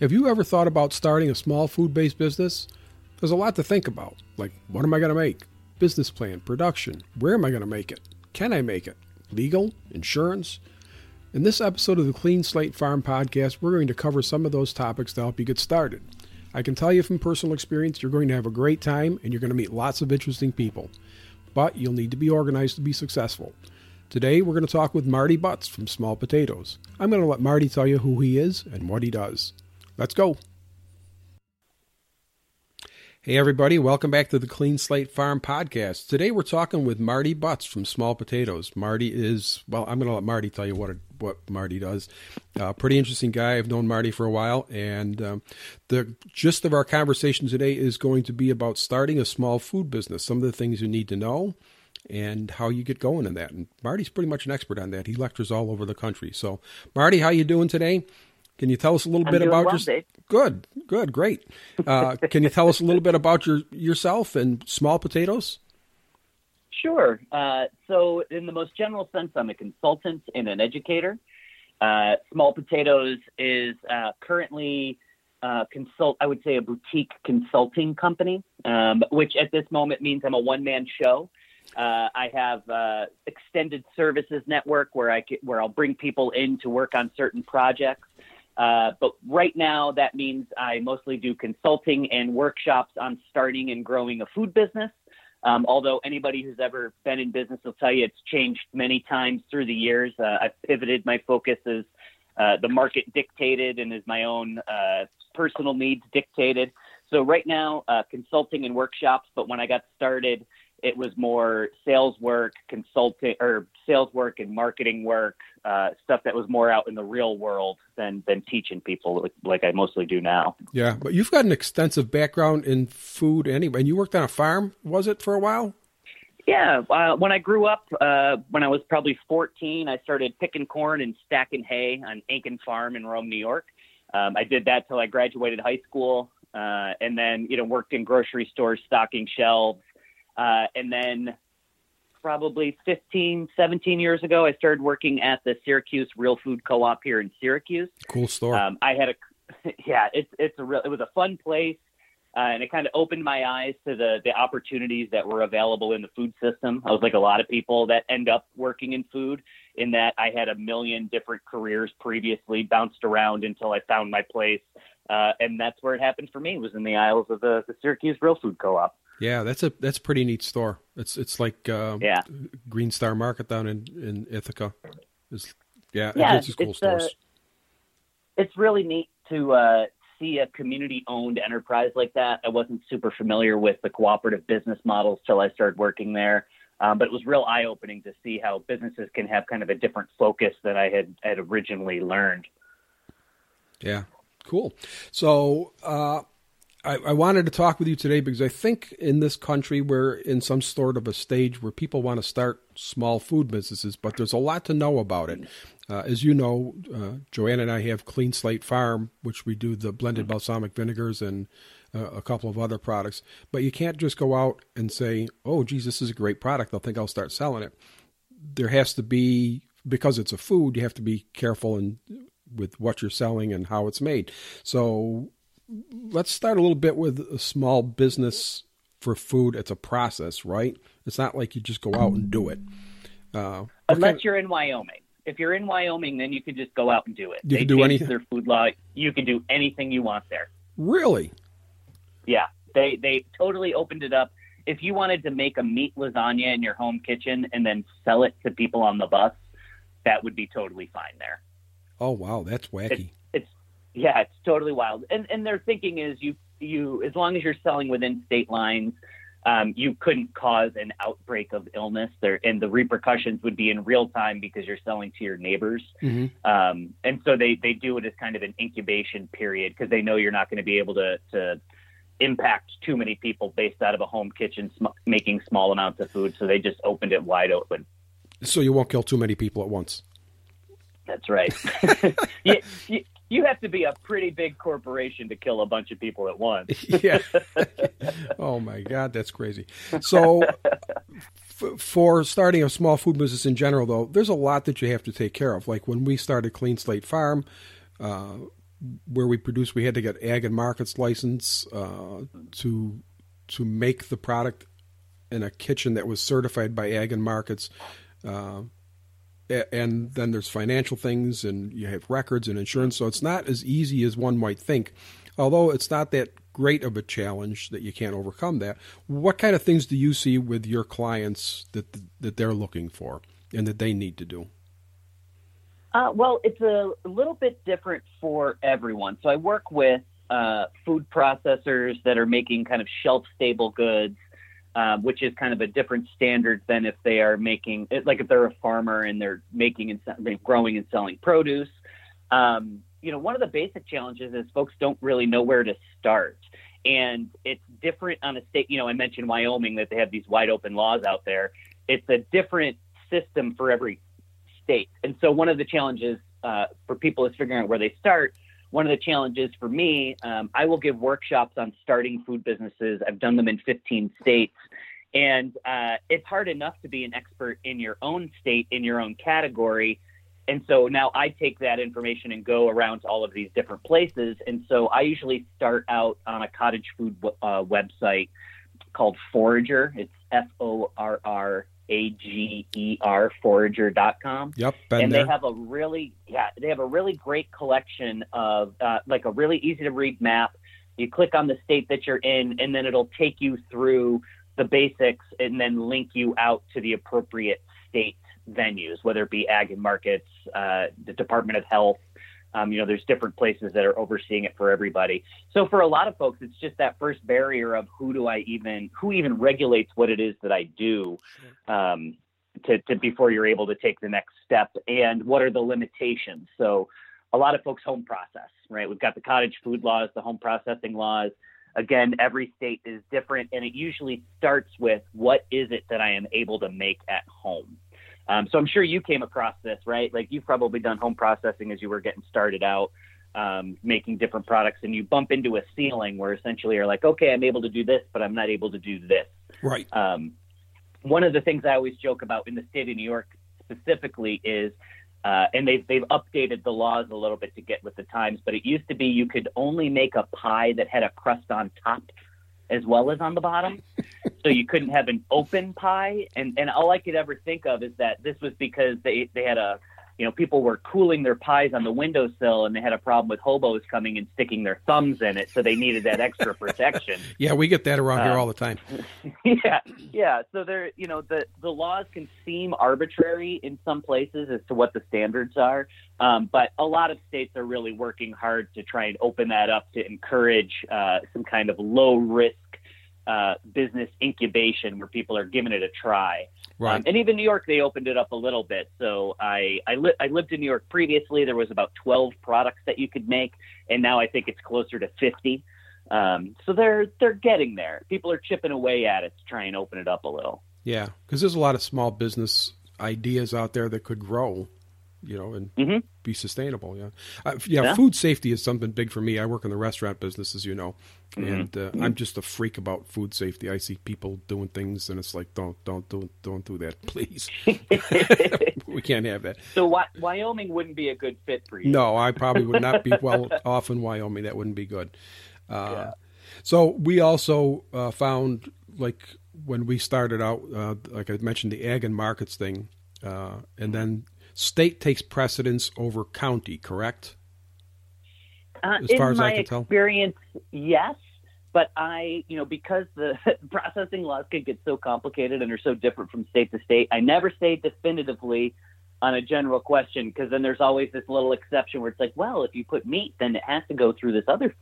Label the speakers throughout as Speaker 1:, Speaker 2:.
Speaker 1: Have you ever thought about starting a small food based business? There's a lot to think about, like what am I going to make? Business plan, production, where am I going to make it? Can I make it? Legal, insurance? In this episode of the Clean Slate Farm podcast, we're going to cover some of those topics to help you get started. I can tell you from personal experience, you're going to have a great time and you're going to meet lots of interesting people. But you'll need to be organized to be successful. Today, we're going to talk with Marty Butts from Small Potatoes. I'm going to let Marty tell you who he is and what he does. Let's go. Hey, everybody, welcome back to the Clean Slate Farm podcast. Today, we're talking with Marty Butts from Small Potatoes. Marty is, well, I'm going to let Marty tell you what, what Marty does. Uh, pretty interesting guy. I've known Marty for a while, and um, the gist of our conversation today is going to be about starting a small food business, some of the things you need to know, and how you get going in that. And Marty's pretty much an expert on that. He lectures all over the country. So, Marty, how you doing today? Can you tell us a little
Speaker 2: I'm
Speaker 1: bit about
Speaker 2: well,
Speaker 1: your good, good, great? Uh, can you tell us a little bit about your yourself and small potatoes?
Speaker 2: Sure. Uh, so, in the most general sense, I'm a consultant and an educator. Uh, Small Potatoes is uh, currently uh, consult. I would say a boutique consulting company, um, which at this moment means I'm a one man show. Uh, I have uh, extended services network where I where I'll bring people in to work on certain projects. Uh, but right now, that means I mostly do consulting and workshops on starting and growing a food business. Um, although anybody who's ever been in business will tell you it's changed many times through the years. Uh, I've pivoted. My focus is uh, the market dictated and as my own uh, personal needs dictated. So right now, uh, consulting and workshops. But when I got started, it was more sales work, consulting, or sales work and marketing work, uh, stuff that was more out in the real world than than teaching people like, like I mostly do now.
Speaker 1: Yeah, but you've got an extensive background in food anyway. And you worked on a farm, was it for a while?
Speaker 2: Yeah, uh, when I grew up, uh, when I was probably 14, I started picking corn and stacking hay on Aiken Farm in Rome, New York. Um, I did that till I graduated high school, uh, and then you know worked in grocery stores stocking shelves, uh, and then probably 15, 17 years ago, I started working at the Syracuse Real Food Co-op here in Syracuse.
Speaker 1: Cool store.
Speaker 2: Um, I had a, yeah, it's it's a real, it was a fun place, uh, and it kind of opened my eyes to the the opportunities that were available in the food system. I was like a lot of people that end up working in food, in that I had a million different careers previously, bounced around until I found my place, uh, and that's where it happened for me. Was in the aisles of the, the Syracuse Real Food Co-op.
Speaker 1: Yeah, that's a that's a pretty neat store. It's it's like uh,
Speaker 2: Yeah.
Speaker 1: Green Star Market down in in Ithaca. It's, yeah,
Speaker 2: Yeah,
Speaker 1: it's cool
Speaker 2: it's, uh,
Speaker 1: stores.
Speaker 2: it's really neat to uh, see a community owned enterprise like that. I wasn't super familiar with the cooperative business models till I started working there. Um, but it was real eye opening to see how businesses can have kind of a different focus than I had, had originally learned.
Speaker 1: Yeah, cool. So uh, I, I wanted to talk with you today because I think in this country we're in some sort of a stage where people want to start small food businesses, but there's a lot to know about it. Uh, as you know, uh, Joanne and I have Clean Slate Farm, which we do the blended balsamic vinegars and uh, a couple of other products. But you can't just go out and say, "Oh, geez, this is a great product. I think I'll start selling it." There has to be because it's a food. You have to be careful and with what you're selling and how it's made. So let's start a little bit with a small business for food. It's a process, right? It's not like you just go out and do it. Uh,
Speaker 2: Unless
Speaker 1: kind-
Speaker 2: you're in Wyoming. If you're in Wyoming, then you can just go out and do it.
Speaker 1: You
Speaker 2: they
Speaker 1: can do anything?
Speaker 2: Their food law. You can do anything you want there.
Speaker 1: really?
Speaker 2: Yeah, they they totally opened it up. If you wanted to make a meat lasagna in your home kitchen and then sell it to people on the bus, that would be totally fine there.
Speaker 1: Oh wow, that's wacky.
Speaker 2: It's yeah, it's totally wild. And and their thinking is you you as long as you're selling within state lines, um, you couldn't cause an outbreak of illness there, and the repercussions would be in real time because you're selling to your neighbors.
Speaker 1: hmm
Speaker 2: Um, and so they, they do it as kind of an incubation period because they know you're not going to be able to, to impact too many people based out of a home kitchen sm- making small amounts of food. So they just opened it wide open.
Speaker 1: So you won't kill too many people at once.
Speaker 2: That's right. you, you, you have to be a pretty big corporation to kill a bunch of people at once.
Speaker 1: yeah. oh my God, that's crazy. So, f- for starting a small food business in general, though, there's a lot that you have to take care of. Like when we started Clean Slate Farm, uh, where we produce, we had to get ag and markets license uh, to to make the product in a kitchen that was certified by ag and markets. Uh, and then there's financial things and you have records and insurance so it's not as easy as one might think. Although it's not that great of a challenge that you can't overcome that what kind of things do you see with your clients that that they're looking for and that they need to do?
Speaker 2: Uh, well it's a little bit different for everyone. So i work with uh, food processors that are making kind of shelf stable goods um, which is kind of a different standard than if they are making it like if they're a farmer and they're making and growing and selling produce. Um, you know, one of the basic challenges is folks don't really know where to start. And it's different on a state, you know, I mentioned Wyoming that they have these wide open laws out there. It's a different system for every state. And so one of the challenges uh, for people is figuring out where they start one of the challenges for me, um, I will give workshops on starting food businesses. I've done them in 15 states. And uh, it's hard enough to be an expert in your own state, in your own category. And so now I take that information and go around to all of these different places. And so I usually start out on a cottage food uh, website called Forrager. It's F O R R a G E R forrager.com.
Speaker 1: Yep.
Speaker 2: and
Speaker 1: there.
Speaker 2: they have a really, yeah, they have a really great collection of uh, like a really easy to read map. You click on the state that you're in, and then it'll take you through the basics and then link you out to the appropriate state venues, whether it be ag and markets, uh, the Department of Health, um, you know, there's different places that are overseeing it for everybody. So for a lot of folks, it's just that first barrier of who do I even, who even regulates what it is that I do, um, to, to before you're able to take the next step, and what are the limitations. So a lot of folks home process, right? We've got the cottage food laws, the home processing laws. Again, every state is different, and it usually starts with what is it that I am able to make at home. Um, so I'm sure you came across this, right? Like you've probably done home processing as you were getting started out, um, making different products, and you bump into a ceiling where essentially you're like, okay, I'm able to do this, but I'm not able to do this.
Speaker 1: Right.
Speaker 2: Um, one of the things I always joke about in the state of New York specifically is, uh, and they've they've updated the laws a little bit to get with the times, but it used to be you could only make a pie that had a crust on top as well as on the bottom. so you couldn't have an open pie. And and all I could ever think of is that this was because they they had a you know, people were cooling their pies on the windowsill and they had a problem with hobos coming and sticking their thumbs in it. So they needed that extra protection.
Speaker 1: yeah, we get that around here um, all the time.
Speaker 2: yeah. Yeah. So there, you know, the, the laws can seem arbitrary in some places as to what the standards are. Um, but a lot of states are really working hard to try and open that up to encourage uh, some kind of low risk uh, business incubation where people are giving it a try.
Speaker 1: Right.
Speaker 2: Um, and even New York, they opened it up a little bit. So I I, li- I lived in New York previously. There was about 12 products that you could make, and now I think it's closer to 50. Um, so they're they're getting there. People are chipping away at it to try and open it up a little.
Speaker 1: Yeah, because there's a lot of small business ideas out there that could grow you know, and
Speaker 2: mm-hmm.
Speaker 1: be sustainable. Yeah. Uh, yeah. yeah. Food safety is something big for me. I work in the restaurant business, as you know, mm-hmm. and uh, mm-hmm. I'm just a freak about food safety. I see people doing things, and it's like, don't, don't, don't, don't do that, please. we can't have that.
Speaker 2: So Wyoming wouldn't be a good fit for you.
Speaker 1: No, I probably would not be well off in Wyoming. That wouldn't be good. Uh, yeah. So we also uh, found, like when we started out, uh, like I mentioned, the ag and markets thing, uh, and then state takes precedence over county, correct?
Speaker 2: Uh, as far as I can tell. experience, yes. But I, you know, because the processing laws can get so complicated and are so different from state to state, I never say definitively on a general question because then there's always this little exception where it's like, well, if you put meat, then it has to go through this other.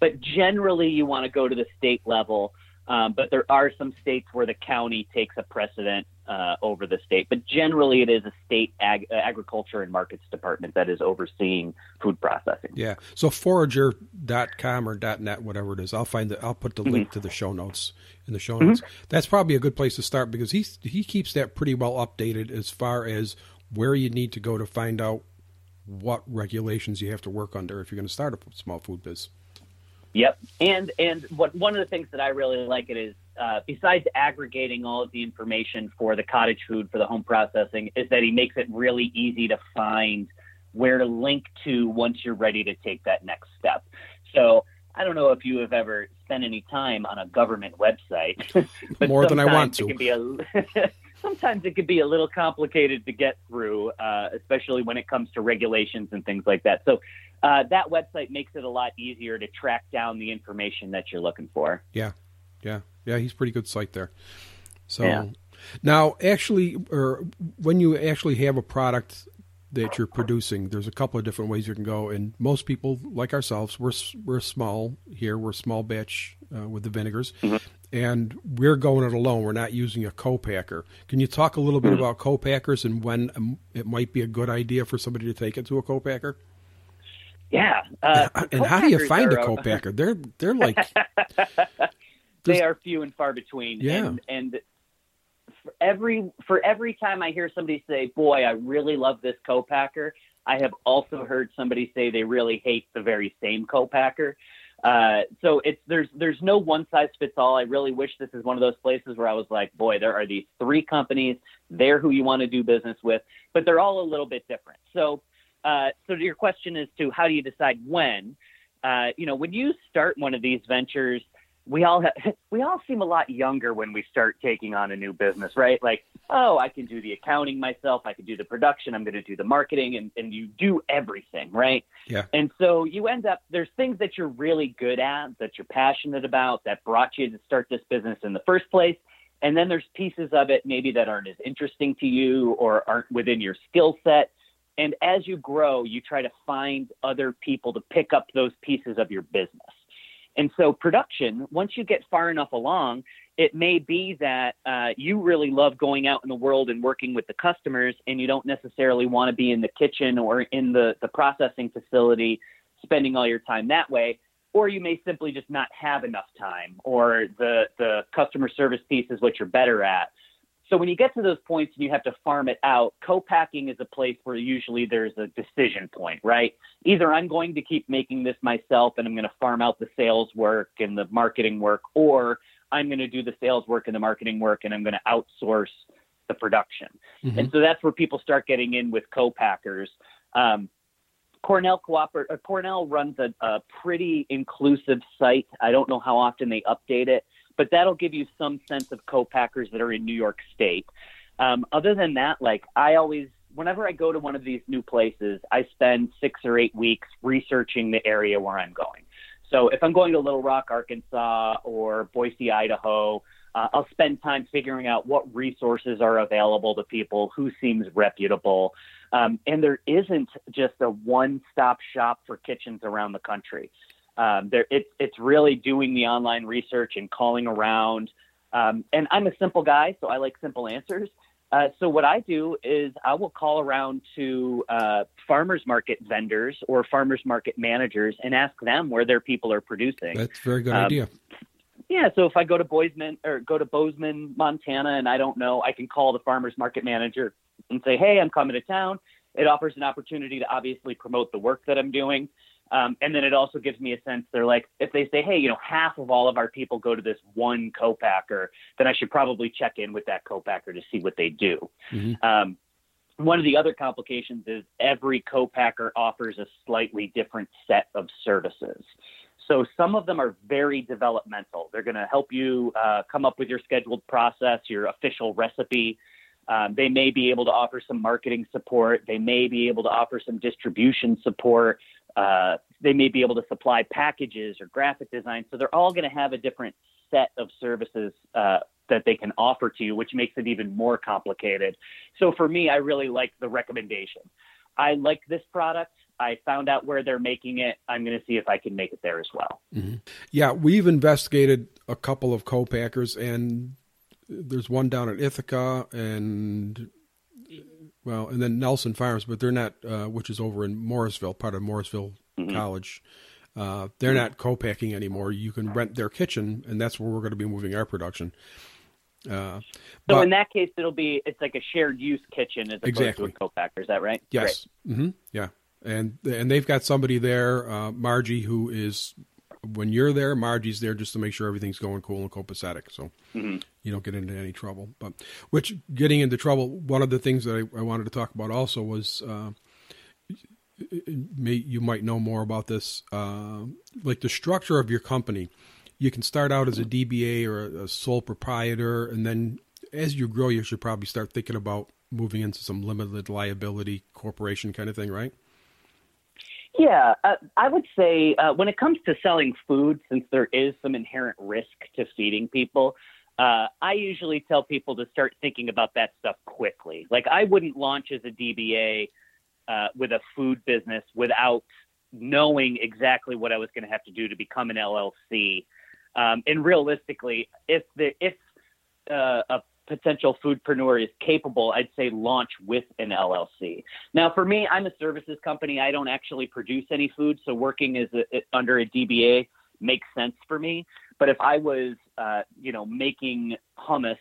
Speaker 2: But generally, you want to go to the state level. Um, but there are some states where the county takes a precedent uh, over the state. But generally, it is a state ag- uh, agriculture and markets department that is overseeing food processing.
Speaker 1: Yeah. So forrager.com or .net, whatever it is, I'll find the, I'll put the mm-hmm. link to the show notes in the show mm-hmm. notes. Mm-hmm. That's probably a good place to start because he he keeps that pretty well updated as far as where you need to go to find out what regulations you have to work under if you're going to start a small food business.
Speaker 2: Yep, and and what one of the things that I really like it is uh, besides aggregating all of the information for the cottage food for the home processing is that he makes it really easy to find where to link to once you're ready to take that next step. So I don't know if you have ever spent any time on a government website.
Speaker 1: More than I want to.
Speaker 2: It can be a, sometimes it can be a little complicated to get through, uh, especially when it comes to regulations and things like that. So uh, that website makes it a lot easier to track down the information that you're looking for.
Speaker 1: Yeah, yeah, yeah. He's pretty good site there. So yeah. now, actually, or when you actually have a product that you're producing, there's a couple of different ways you can go. And most people, like ourselves, we're we're small here. We're small batch uh, with the vinegars, mm-hmm. And we're going it alone. We're not using a co-packer. Can you talk a little bit mm-hmm. about co-packers and when um, it might be a good idea for somebody to take it to a co-packer?
Speaker 2: Yeah, uh,
Speaker 1: and how do you find a co-packer? They're they're like
Speaker 2: they are few and far between.
Speaker 1: Yeah,
Speaker 2: and, and for every for every time I hear somebody say, "Boy, I really love this co-packer," I have also heard somebody say they really hate the very same co-packer. Uh, so it's there's there's no one size fits all. I really wish this is one of those places where I was like, boy, there are these three companies. They're who you want to do business with, but they're all a little bit different. So, uh, so your question is to how do you decide when, uh, you know, when you start one of these ventures, we all have, we all seem a lot younger when we start taking on a new business, right? Like, oh, I can do the accounting myself, I can do the production, I'm going to do the marketing, and and you do everything, right?
Speaker 1: Yeah.
Speaker 2: And so you end up there's things that you're really good at, that you're passionate about, that brought you to start this business in the first place. And then there's pieces of it maybe that aren't as interesting to you or aren't within your skill set. And as you grow, you try to find other people to pick up those pieces of your business. And so, production, once you get far enough along, it may be that uh, you really love going out in the world and working with the customers, and you don't necessarily want to be in the kitchen or in the, the processing facility spending all your time that way. Or you may simply just not have enough time, or the, the customer service piece is what you're better at. So when you get to those points and you have to farm it out, co-packing is a place where usually there's a decision point, right? Either I'm going to keep making this myself and I'm going to farm out the sales work and the marketing work, or I'm going to do the sales work and the marketing work and I'm going to outsource the production. Mm-hmm. And so that's where people start getting in with co-packers. Um, Cornell Cooper uh, Cornell runs a, a pretty inclusive site. I don't know how often they update it but that'll give you some sense of co-packers that are in New York State. Um, other than that, like I always, whenever I go to one of these new places, I spend six or eight weeks researching the area where I'm going. So if I'm going to Little Rock, Arkansas, or Boise, Idaho, uh, I'll spend time figuring out what resources are available to people, who seems reputable. Um, and there isn't just a one stop shop for kitchens around the country. Um, there, it, it's really doing the online research and calling around. Um, and I'm a simple guy, so I like simple answers. Uh, so what I do is I will call around to uh, farmers market vendors or farmers market managers and ask them where their people are producing.
Speaker 1: That's a very good um, idea.
Speaker 2: Yeah, so if I go to Bozeman or go to Bozeman, Montana, and I don't know, I can call the farmers market manager and say, "Hey, I'm coming to town." It offers an opportunity to obviously promote the work that I'm doing. Um, and then it also gives me a sense they're like, if they say, hey, you know, half of all of our people go to this one co-packer, then I should probably check in with that co-packer to see what they do. Mm-hmm. Um, one of the other complications is every co-packer offers a slightly different set of services. So some of them are very developmental. They're going to help you uh, come up with your scheduled process, your official recipe. Um, they may be able to offer some marketing support. They may be able to offer some distribution support. Uh, they may be able to supply packages or graphic design. So they're all going to have a different set of services uh, that they can offer to you, which makes it even more complicated. So for me, I really like the recommendation. I like this product. I found out where they're making it. I'm going to see if I can make it there as well.
Speaker 1: Mm-hmm. Yeah, we've investigated a couple of co-packers, and there's one down at Ithaca, and well, and then Nelson Farms, but they're not, uh, which is over in Morrisville, part of Morrisville mm-hmm. College. Uh, they're not co-packing anymore. You can rent their kitchen, and that's where we're going to be moving our production.
Speaker 2: Uh, so but, in that case, it'll be it's like a shared use kitchen as opposed exactly. to a co-packer. Is that right?
Speaker 1: Yes. Mm-hmm. Yeah, and and they've got somebody there, uh, Margie, who is when you're there, Margie's there just to make sure everything's going cool and copacetic, so mm-hmm. you don't get into any trouble. But which getting into trouble, one of the things that I, I wanted to talk about also was uh, may, you might know more about this, uh, like the structure of your company. You can start out as a DBA or a, a sole proprietor, and then as you grow, you should probably start thinking about moving into some limited liability corporation kind of thing, right?
Speaker 2: Yeah, uh, I would say uh, when it comes to selling food, since there is some inherent risk to feeding people, uh, I usually tell people to start thinking about that stuff quickly. Like, I wouldn't launch as a DBA uh, with a food business without knowing exactly what I was going to have to do to become an LLC. Um, and realistically, if the if uh, a potential foodpreneur is capable, I'd say launch with an LLC. Now, for me, I'm a services company. I don't actually produce any food, so working as a, under a DBA makes sense for me. But if I was, uh, you know, making hummus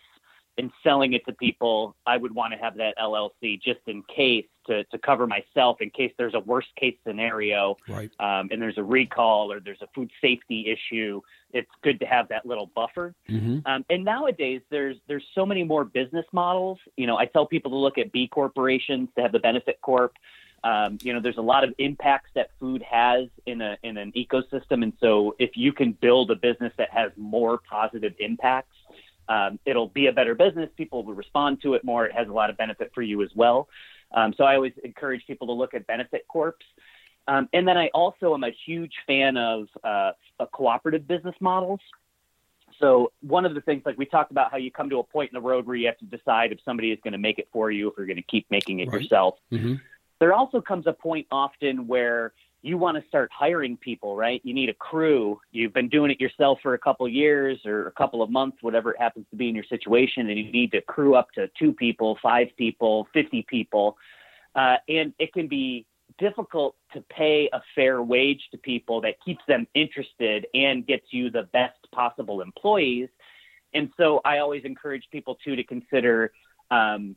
Speaker 2: and selling it to people, I would want to have that LLC just in case to, to cover myself in case there's a worst case scenario
Speaker 1: right.
Speaker 2: um, and there's a recall or there's a food safety issue. It's good to have that little buffer.
Speaker 1: Mm-hmm.
Speaker 2: Um, and nowadays, there's there's so many more business models. You know, I tell people to look at B corporations to have the benefit corp. Um, you know, there's a lot of impacts that food has in a in an ecosystem, and so if you can build a business that has more positive impacts, um, it'll be a better business. People will respond to it more. It has a lot of benefit for you as well. Um, so I always encourage people to look at benefit corps. Um, and then I also am a huge fan of uh, cooperative business models. So one of the things, like we talked about, how you come to a point in the road where you have to decide if somebody is going to make it for you, if you're going to keep making it
Speaker 1: Right.
Speaker 2: yourself.
Speaker 1: Mm-hmm.
Speaker 2: There also comes a point often where you want to start hiring people, right? You need a crew. You've been doing it yourself for a couple of years or a couple of months, whatever it happens to be in your situation, and you need to crew up to two people, five people, 50 people. Uh, and it can be difficult to pay a fair wage to people that keeps them interested and gets you the best possible employees. And so I always encourage people too to consider um,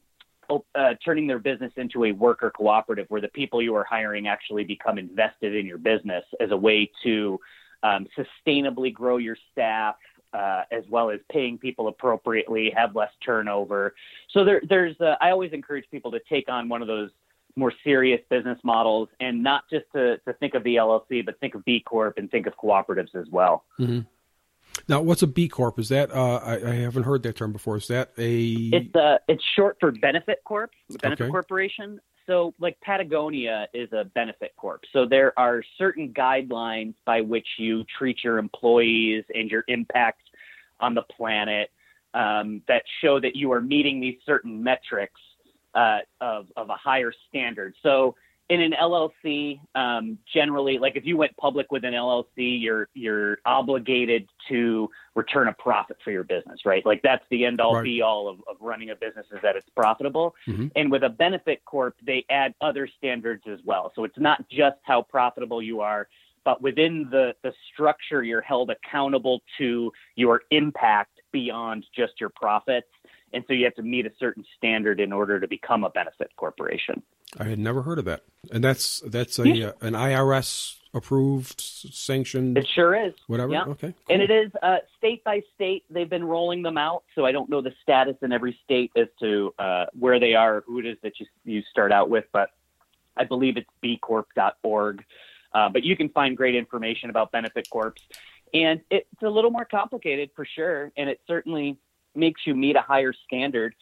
Speaker 2: uh, turning their business into a worker cooperative where the people you are hiring actually become invested in your business as a way to um, sustainably grow your staff. Uh, as well as paying people appropriately, have less turnover. So there, there's, uh, I always encourage people to take on one of those more serious business models and not just to, to think of the LLC, but think of B Corp and think of cooperatives as well.
Speaker 1: Mm-hmm. Now, what's a B Corp? Is that uh, I, I haven't heard that term before. Is that a
Speaker 2: It's uh, it's short for benefit corp, benefit
Speaker 1: Okay.
Speaker 2: corporation. So, like Patagonia is a benefit corp. So there are certain guidelines by which you treat your employees and your impact on the planet um, that show that you are meeting these certain metrics uh, of of a higher standard. So in an LLC, um, generally, like if you went public with an LLC, you're you're obligated to return a profit for your business, right? Like that's the end all
Speaker 1: Right.
Speaker 2: be all of, of running a business is that it's profitable.
Speaker 1: Mhm.
Speaker 2: And with a benefit corp, they add other standards as well. So it's not just how profitable you are, but within the the structure, you're held accountable to your impact beyond just your profits. And so you have to meet a certain standard in order to become a benefit corporation.
Speaker 1: I had never heard of that, and that's that's a
Speaker 2: Yeah.
Speaker 1: uh, an IRS approved, sanctioned,
Speaker 2: It sure is.
Speaker 1: whatever.
Speaker 2: Yeah.
Speaker 1: Okay,
Speaker 2: And it is uh, state by state. They've been rolling them out, so I don't know the status in every state as to uh, where they are, who it is that you you start out with. But I believe it's bcorp.org. Uh, but you can find great information about benefit corps, and it's a little more complicated for sure, and it certainly makes you meet a higher standard.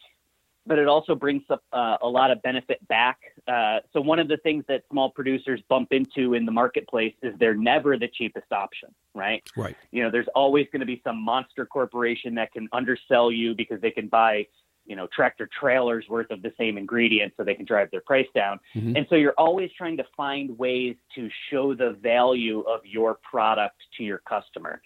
Speaker 2: But it also brings up uh, a lot of benefit back. Uh, so one of the things that small producers bump into in the marketplace is they're never the cheapest option, right?
Speaker 1: right.
Speaker 2: you know, there's always going to be some monster corporation that can undersell you because they can buy, you know, tractor trailers worth of the same ingredients so they can drive their price down.
Speaker 1: Mhm.
Speaker 2: And so you're always trying to find ways to show the value of your product to your customer.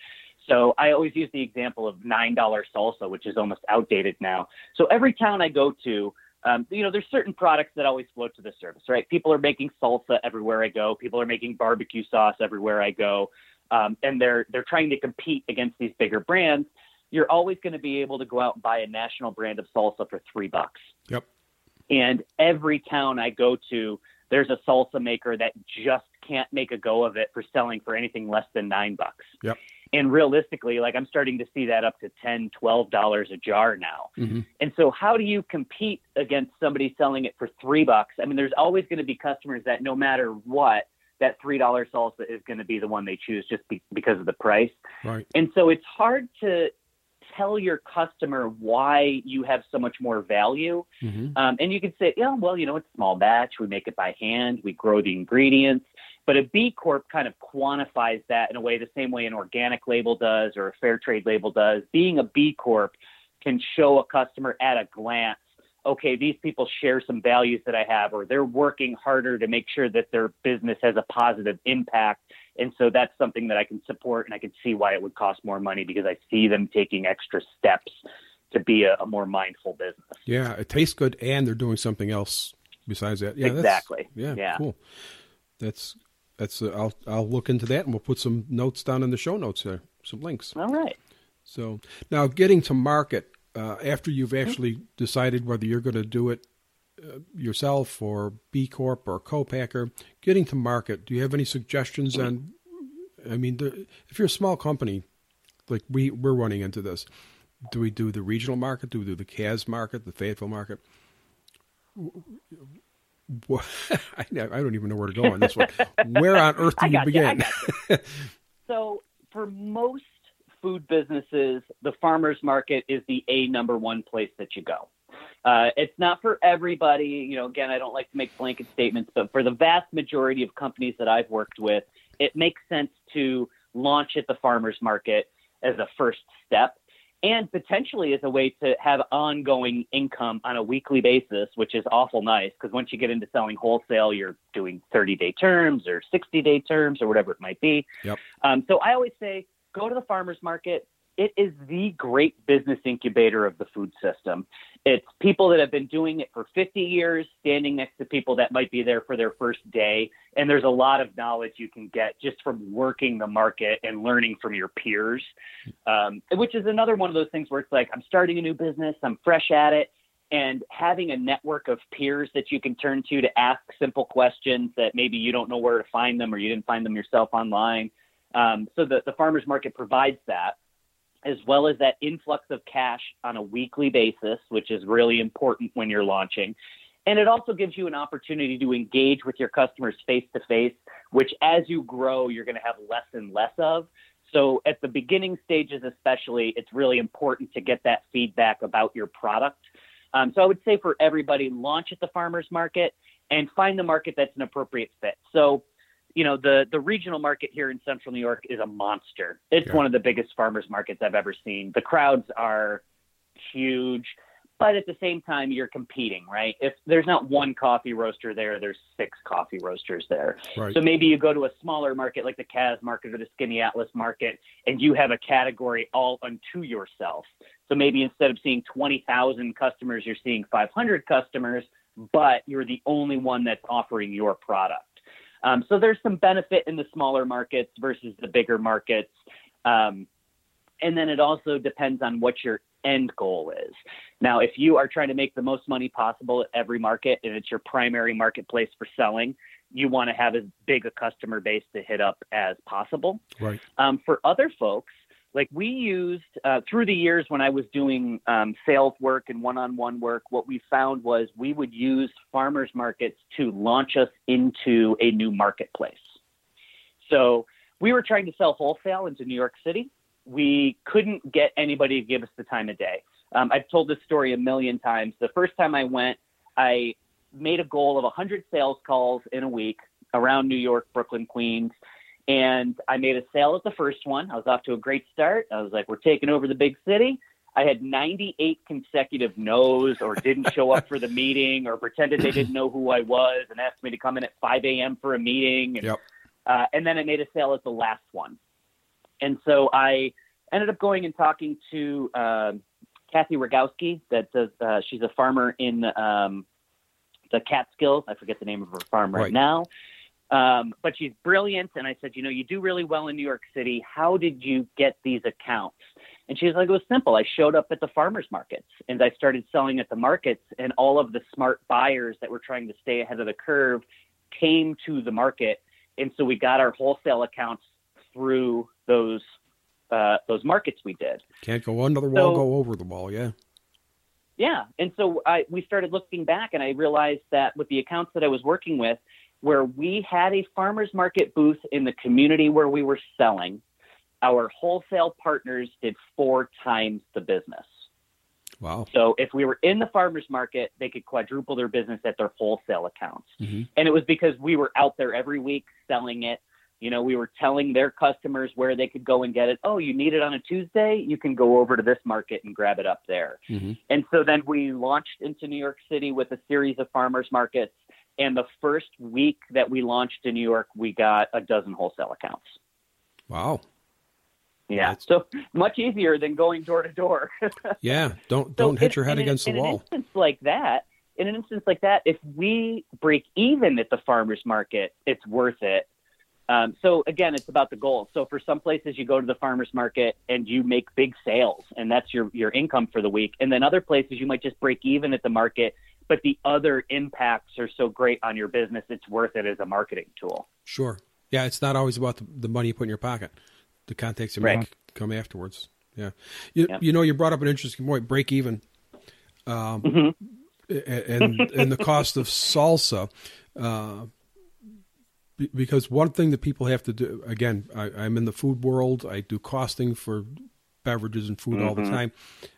Speaker 2: So I always use the example of $9 salsa, which is almost outdated now. So every town I go to, um, you know, there's certain products that always float to the surface, right? People are making salsa everywhere I go. People are making barbecue sauce everywhere I go um, and they're they're trying to compete against these bigger brands, you're always going to be able to go out and buy a national brand of salsa for three bucks.
Speaker 1: Yep.
Speaker 2: And every town I go to, there's a salsa maker that just can't make a go of it for selling for anything less than nine bucks.
Speaker 1: Yep.
Speaker 2: And realistically, like I'm starting to see that up to 10, 12 dollars a jar now.
Speaker 1: Mm-hmm.
Speaker 2: And so how do you compete against somebody selling it for three bucks? I mean, there's always going to be customers that no matter what, that three dollar salsa is going to be the one they choose just be, because of the price.
Speaker 1: Right.
Speaker 2: And so it's hard to tell your customer why you have so much more value.
Speaker 1: Mm-hmm.
Speaker 2: Um, and you can say, yeah, well, you know, it's small batch. We make it by hand. We grow the ingredients. But a B Corp kind of quantifies that in a way the same way an organic label does or a fair trade label does. Being a B Corp can show a customer at a glance, okay, these people share some values that I have, or they're working harder to make sure that their business has a positive impact. And so that's something that I can support and I can see why it would cost more money because I see them taking extra steps to be a, a more mindful business.
Speaker 1: Yeah, it tastes good and they're doing something else besides that. Yeah,
Speaker 2: exactly.
Speaker 1: yeah,
Speaker 2: yeah,
Speaker 1: cool. That's that's uh, I'll I'll look into that and we'll put some notes down in the show notes there, some links.
Speaker 2: All right.
Speaker 1: So now getting to market uh, after you've actually decided whether you're going to do it uh, yourself or B Corp or co-packer, getting to market. Do you have any suggestions on? I mean, the, if you're a small company, like we we're running into this, do we do the regional market? Do we do the Caz market, the Fayetteville market? I don't even know where to go on this one. Where on earth do you begin?
Speaker 2: You. so, for most food businesses, the farmers market is the a number one place that you go. Uh, it's not for everybody. You know, again, I don't like to make blanket statements, but for the vast majority of companies that I've worked with, it makes sense to launch at the farmers market as a first step and potentially as a way to have ongoing income on a weekly basis, which is awful nice because once you get into selling wholesale, you're doing 30 day terms or 60 day terms or whatever it might be.
Speaker 1: Yep.
Speaker 2: Um, so I always say go to the farmers market. It is the great business incubator of the food system. It's people that have been doing it for 50 years, standing next to people that might be there for their first day. And there's a lot of knowledge you can get just from working the market and learning from your peers, um, which is another one of those things where it's like, I'm starting a new business, I'm fresh at it. And having a network of peers that you can turn to to ask simple questions that maybe you don't know where to find them or you didn't find them yourself online. Um, so the, the farmers market provides that as well as that influx of cash on a weekly basis, which is really important when you're launching. And it also gives you an opportunity to engage with your customers face to face, which as you grow, you're going to have less and less of. So at the beginning stages, especially, it's really important to get that feedback about your product. Um, so I would say for everybody, launch at the farmers market and find the market that's an appropriate fit. So you know the the regional market here in central new york is a monster it's
Speaker 1: Yeah.
Speaker 2: one of the biggest farmers markets i've ever seen the crowds are huge but at the same time you're competing right if there's not one coffee roaster there there's six coffee roasters there
Speaker 1: Right.
Speaker 2: so maybe you go to a smaller market like the Caz market or the Skaneateles market, and you have a category all unto yourself. So maybe instead of seeing 20,000 customers, you're seeing 500 customers, but you're the only one that's offering your product. Um, so there's some benefit in the smaller markets versus the bigger markets. Um, and then it also depends on what your end goal is. Now, if you are trying to make the most money possible at every market and it's your primary marketplace for selling, you want to have as big a customer base to hit up as possible.
Speaker 1: right.
Speaker 2: Um, for other folks, like we used uh, through the years when I was doing um, sales work and one on one work, what we found was we would use farmers markets to launch us into a new marketplace. So we were trying to sell wholesale into New York City. We couldn't get anybody to give us the time of day. Um, I've told this story a million times. The first time I went, I made a goal of 100 sales calls in a week around New York, Brooklyn, Queens. And I made a sale at the first one. I was off to a great start. I was like, we're taking over the big city. I had 98 consecutive no's or didn't show up for the meeting or pretended they didn't know who I was and asked me to come in at 5 a.m. for a meeting. And,
Speaker 1: Yep.
Speaker 2: uh, and then I made a sale at the last one. And so I ended up going and talking to um Kathy Rogowski. That does, uh, she's a farmer in um, the Catskills. I forget the name of her farm right,
Speaker 1: Right.
Speaker 2: now. Um, but she's brilliant. And I said, you know, you do really well in New York City. How did you get these accounts? And she was like, it was simple. I showed up at the farmers markets and I started selling at the markets, and all of the smart buyers that were trying to stay ahead of the curve came to the market. And so we got our wholesale accounts through those uh, those markets we did.
Speaker 1: Can't go under the wall, so, go over the wall. Yeah.
Speaker 2: Yeah, and so I, we started looking back, and I realized that with the accounts that I was working with, where we had a farmers market booth in the community where we were selling, our wholesale partners did four times the business.
Speaker 1: Wow.
Speaker 2: So if we were in the farmers market, they could quadruple their business at their wholesale accounts. Mm-hmm. And it was because we were out there every week selling it. You know, we were telling their customers where they could go and get it. Oh, you need it on a Tuesday? You can go over to this market and grab it up there. Mm-hmm. And so then we launched into New York City with a series of farmers markets and the first week that we launched in New York, we got a dozen wholesale accounts.
Speaker 1: Wow.
Speaker 2: Yeah. That's... So much easier than going door to door.
Speaker 1: yeah. Don't don't so hit your head against
Speaker 2: in,
Speaker 1: the wall.
Speaker 2: In an instance like that, in an instance like that, if we break even at the farmers market, it's worth it. Um, so again, it's about the goal. So for some places, you go to the farmers market and you make big sales, and that's your your income for the week. And then other places, you might just break even at the market but the other impacts are so great on your business, it's worth it as a marketing tool.
Speaker 1: Sure. Yeah, it's not always about the, the money you put in your pocket. The contacts you right. come afterwards. Yeah. You, you know, you brought up an interesting point, break even. Um, mm-hmm. and, and the cost of salsa. Uh, because one thing that people have to do, again, I, am in the food world. I do costing for beverages and food mm-hmm. all the mm-hmm. time.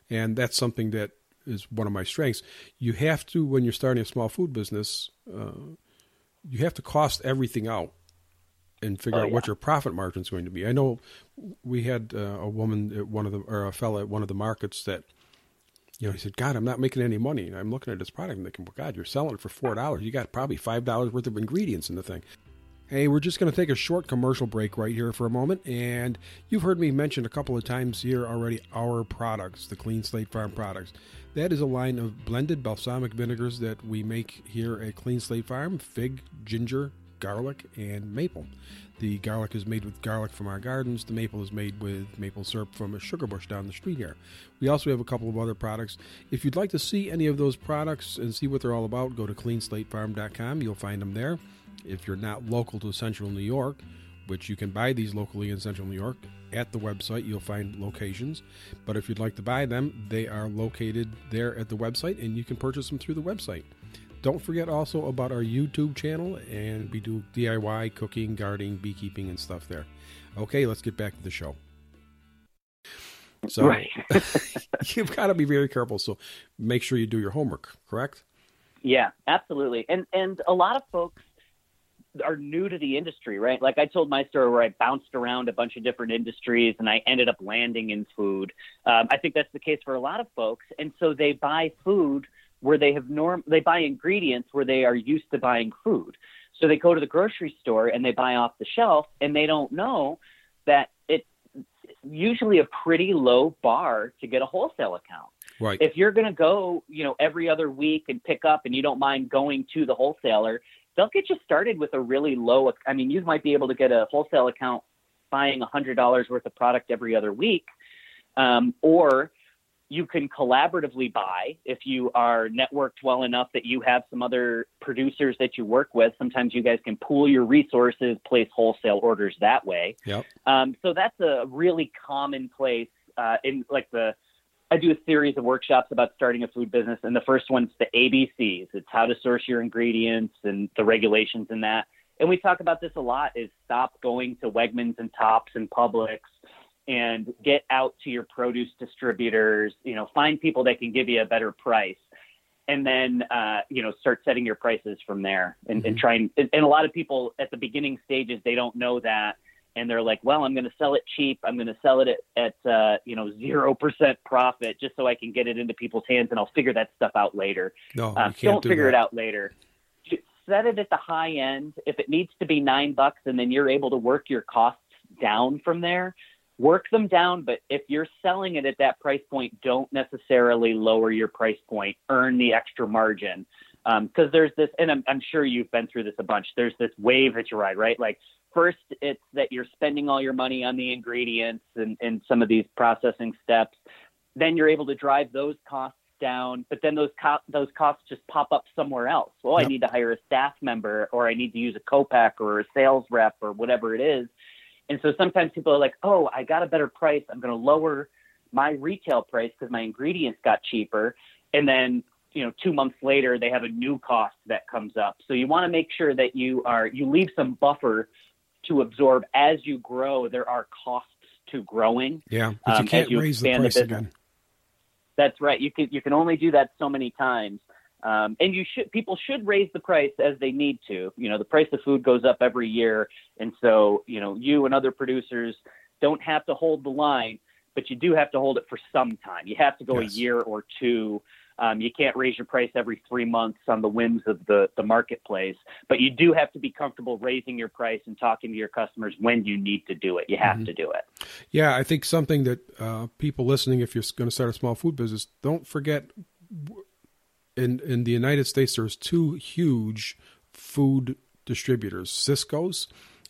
Speaker 1: And that's something that is one of my strengths. You have to, when you're starting a small food business, uh, you have to cost everything out and figure oh, out yeah. what your profit margin is going to be. I know we had uh, a woman at one of the, or a fella at one of the markets that, you know, he said, God, I'm not making any money. And I'm looking at this product and thinking, well, God, you're selling it for $4. You got probably $5 worth of ingredients in the thing. Hey, we're just going to take a short commercial break right here for a moment. And you've heard me mention a couple of times here already our products, the Clean Slate Farm products. That is a line of blended balsamic vinegars that we make here at Clean Slate Farm fig, ginger, garlic, and maple. The garlic is made with garlic from our gardens. The maple is made with maple syrup from a sugar bush down the street here. We also have a couple of other products. If you'd like to see any of those products and see what they're all about, go to cleanslatefarm.com. You'll find them there. If you're not local to central New York, which you can buy these locally in central New York. At the website, you'll find locations. But if you'd like to buy them, they are located there at the website, and you can purchase them through the website. Don't forget also about our YouTube channel, and we do DIY cooking, gardening, beekeeping, and stuff there. Okay, let's get back to the show. So right. you've got to be very careful. So make sure you do your homework. Correct?
Speaker 2: Yeah, absolutely. And and a lot of folks are new to the industry, right? Like I told my story where I bounced around a bunch of different industries and I ended up landing in food. Um, I think that's the case for a lot of folks, and so they buy food where they have norm. They buy ingredients where they are used to buying food. So they go to the grocery store and they buy off the shelf, and they don't know that it's usually a pretty low bar to get a wholesale account.
Speaker 1: Right.
Speaker 2: If you're going to go, you know, every other week and pick up, and you don't mind going to the wholesaler, they'll get you started with a really low. I mean, you might be able to get a wholesale account buying $100 worth of product every other week, um, or you can collaboratively buy if you are networked well enough that you have some other producers that you work with. Sometimes you guys can pool your resources, place wholesale orders that way.
Speaker 1: Yep.
Speaker 2: Um, so that's a really common place uh, in like the I do a series of workshops about starting a food business, and the first one's the ABCs. It's how to source your ingredients and the regulations in that. And we talk about this a lot: is stop going to Wegmans and Tops and Publix, and get out to your produce distributors. You know, find people that can give you a better price, and then uh, you know start setting your prices from there. And, mm-hmm. and trying. And a lot of people at the beginning stages they don't know that and they're like, well, I'm going to sell it cheap. I'm going to sell it at, at uh, you know zero percent profit just so I can get it into people's hands, and I'll figure that stuff out later.
Speaker 1: No, um,
Speaker 2: don't
Speaker 1: do
Speaker 2: figure
Speaker 1: that.
Speaker 2: it out later. Set it at the high end. If it needs to be nine bucks, and then you're able to work your costs down from there, work them down. But if you're selling it at that price point, don't necessarily lower your price point. Earn the extra margin because um, there's this, and I'm, I'm, sure you've been through this a bunch. There's this wave that you ride, right? Like first, it's that you're spending all your money on the ingredients and, and some of these processing steps. Then you're able to drive those costs down, but then those co- those costs just pop up somewhere else. Well, yep. I need to hire a staff member, or I need to use a co-pack or a sales rep or whatever it is. And so sometimes people are like, "Oh, I got a better price. I'm going to lower my retail price because my ingredients got cheaper." And then you know, two months later, they have a new cost that comes up. So you want to make sure that you are you leave some buffer to absorb as you grow. There are costs to growing.
Speaker 1: Yeah, but you
Speaker 2: um,
Speaker 1: can't
Speaker 2: you
Speaker 1: raise the
Speaker 2: expand the
Speaker 1: price again.
Speaker 2: That's right. You can you can only do that so many times. Um, and you should people should raise the price as they need to. You know, the price of food goes up every year, and so you know you and other producers don't have to hold the line, but you do have to hold it for some time. You have to go
Speaker 1: Yes.
Speaker 2: a year or two. Um, you can't raise your price every three months on the whims of the, the marketplace, but you do have to be comfortable raising your price and talking to your customers when you need to do it. You have
Speaker 1: Mhm.
Speaker 2: to do it.
Speaker 1: Yeah, I think something that uh, people listening, if you're going to start a small food business, don't forget. In in the United States, there's two huge food distributors, Sysco's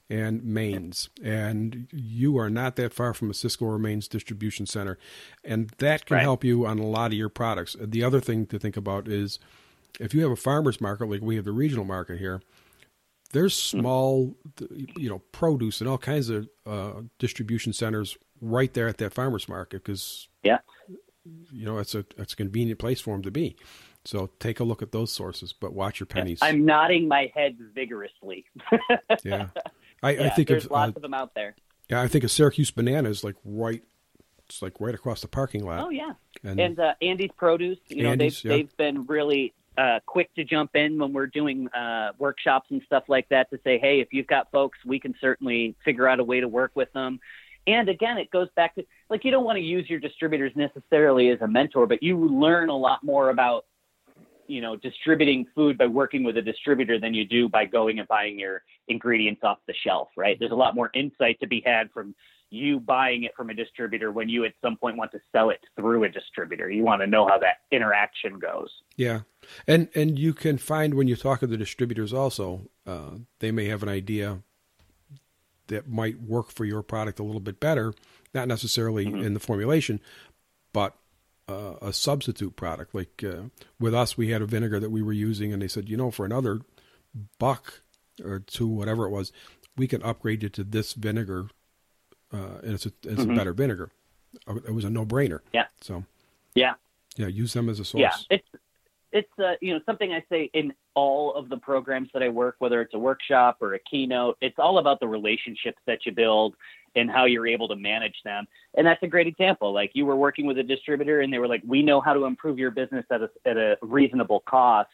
Speaker 1: and Maines. and you are not that far from a Sysco or Maines distribution center, and that can
Speaker 2: Right.
Speaker 1: help you on a lot of your products. The other thing to think about is if you have a farmers market like we have the regional market here, there's small, you know, produce and all kinds of uh, distribution centers right there at that farmers market because
Speaker 2: Yeah.
Speaker 1: you know it's a it's a convenient place for them to be. So take a look at those sources, but watch your pennies.
Speaker 2: I'm nodding my head vigorously.
Speaker 1: yeah, I, I think
Speaker 2: there's
Speaker 1: of
Speaker 2: lots
Speaker 1: uh,
Speaker 2: of them out there.
Speaker 1: yeah, I think of Syracuse Banana is like right, it's like right across the parking lot.
Speaker 2: Oh yeah,
Speaker 1: and,
Speaker 2: and uh, Andy's Produce. You know,
Speaker 1: Andy's,
Speaker 2: they've
Speaker 1: yeah.
Speaker 2: they've been really uh, quick to jump in when we're doing uh, workshops and stuff like that to say, hey, if you've got folks, we can certainly figure out a way to work with them. And again, it goes back to like you don't want to use your distributors necessarily as a mentor, but you learn a lot more about you know distributing food by working with a distributor than you do by going and buying your ingredients off the shelf right? There's a lot more insight to be had from you buying it from a distributor when you at some point want to sell it through a distributor. You want to know how that interaction goes.
Speaker 1: Yeah, and and you can find when you talk to the distributors also, uh, they may have an idea that might work for your product a little bit better, not necessarily
Speaker 2: Mhm.
Speaker 1: in the formulation, uh, a substitute product. Like uh, with us, we had a vinegar that we were using, and they said, you know, for another buck or two, whatever it was, we can upgrade you to this vinegar, uh, and it's a it's a
Speaker 2: Mhm.
Speaker 1: better vinegar. Uh, It was a no brainer.
Speaker 2: Yeah.
Speaker 1: So
Speaker 2: yeah
Speaker 1: yeah, use them as a source.
Speaker 2: Yeah, it's it's uh, you know something I say in all of the programs that I work, whether it's a workshop or a keynote. It's all about the relationships that you build and how you're able to manage them. And that's a great example. Like you were working with a distributor, and they were like, "We know how to improve your business at a at a reasonable cost."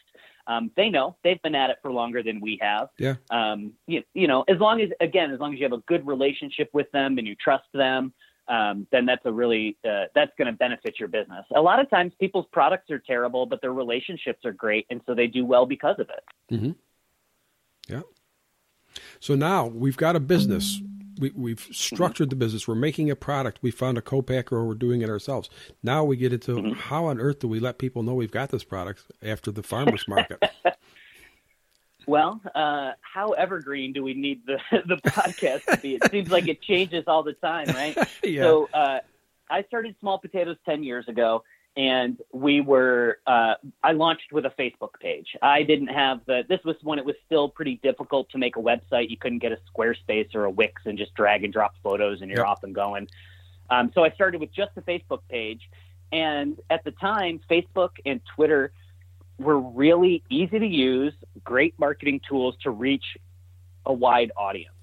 Speaker 2: Um, they know they've been at it for longer than we have.
Speaker 1: Yeah.
Speaker 2: Um, you, you know, as long as again, as long as you have a good relationship with them and you trust them, um, then that's a really uh, that's going to benefit your business. A lot of times, people's products are terrible, but their relationships are great, and so they do well because of it.
Speaker 1: Mm-hmm. Yeah. So now we've got a business. We, we've structured the business. We're making a product. We found a co-packer or we're doing it ourselves. Now we get into
Speaker 2: Mhm.
Speaker 1: how on earth do we let people know we've got this product after the farmer's market?
Speaker 2: Well, uh, how evergreen do we need the the podcast to be? It seems like it changes all the time, right?
Speaker 1: yeah.
Speaker 2: So uh, I started Small Potatoes 10 years ago, and we were, uh, I launched with a Facebook page. I didn't have the, this was when it was still pretty difficult to make a website. You couldn't get a Squarespace or a Wix and just drag and drop photos and you're
Speaker 1: Yep.
Speaker 2: off and going. Um, so I started with just a Facebook page. And at the time, Facebook and Twitter were really easy to use, great marketing tools to reach a wide audience.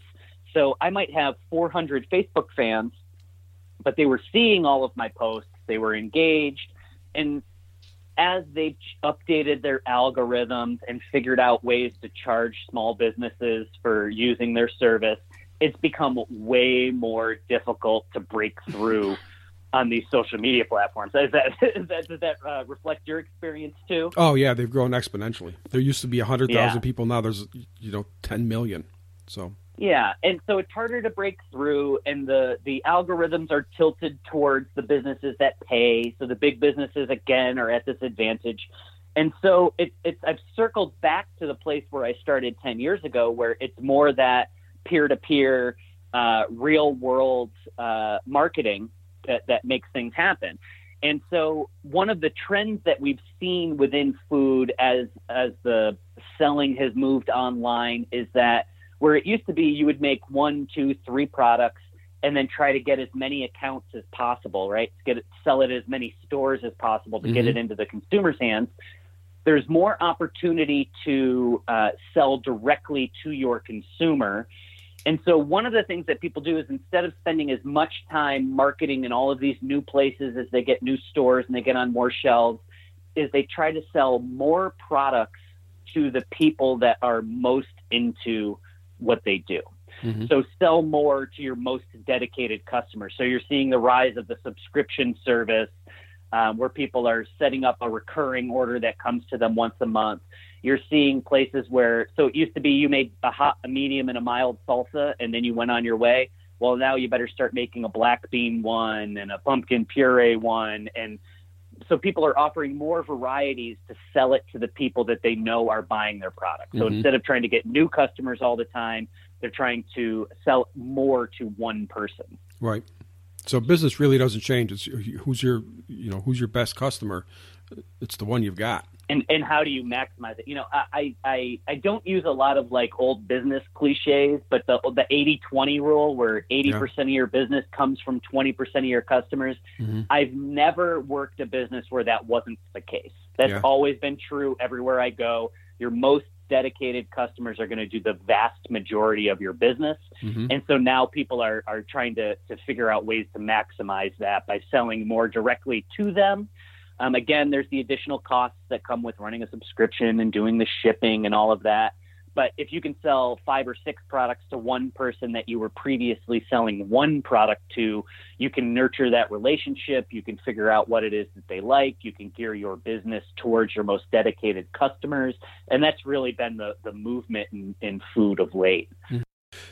Speaker 2: So I might have 400 Facebook fans, but they were seeing all of my posts, they were engaged, and as they've updated their algorithms and figured out ways to charge small businesses for using their service, it's become way more difficult to break through on these social media platforms. Is that, is that does that uh, reflect your experience too?
Speaker 1: oh yeah, they've grown exponentially. There used to be hundred thousand
Speaker 2: Yeah.
Speaker 1: people. Now there's you know ten million. So
Speaker 2: Yeah, and so it's harder to break through, and the the algorithms are tilted towards the businesses that pay. So the big businesses again are at this advantage, and so it, it's I've circled back to the place where I started ten years ago, where it's more that peer to peer, real world uh, marketing that that makes things happen. And so one of the trends that we've seen within food as as the selling has moved online is that Where it used to be, you would make one, two, three products and then try to get as many accounts as possible, right? Get it, sell it as many stores as possible to mm-hmm. get it into the consumer's hands. There's more opportunity to uh, sell directly to your consumer. And so, one of the things that people do is instead of spending as much time marketing in all of these new places as they get new stores and they get on more shelves, is they try to sell more products to the people that are most into what they do. Mm-hmm. So sell more to your most dedicated customers. So you're seeing the rise of the subscription service um, where people are setting up a recurring order that comes to them once a month. You're seeing places where, so it used to be you made a hot, a medium, and a mild salsa, and then you went on your way. Well, now you better start making a black bean one and a pumpkin puree one. And so people are offering more varieties to sell it to the people that they know are buying their product. So mm-hmm. instead of trying to get new customers all the time, they're trying to sell more to one person.
Speaker 1: Right. So business really doesn't change. It's who's your you know who's your best customer. It's the one you've got.
Speaker 2: And and how do you maximize it? You know, I I I don't use a lot of like old business cliches, but the the 80-20 rule where 80% yeah. of your business comes from 20% of your customers. Mm-hmm. I've never worked a business where that wasn't the case. That's yeah. always been true everywhere I go. Your most dedicated customers are going to do the vast majority of your business. Mm-hmm. And so now people are, are trying to, to figure out ways to maximize that by selling more directly to them. Um, again, there's the additional costs that come with running a subscription and doing the shipping and all of that. But if you can sell five or six products to one person that you were previously selling one product to, you can nurture that relationship. You can figure out what it is that they like. You can gear your business towards your most dedicated customers. And that's really been the, the movement in, in food of late.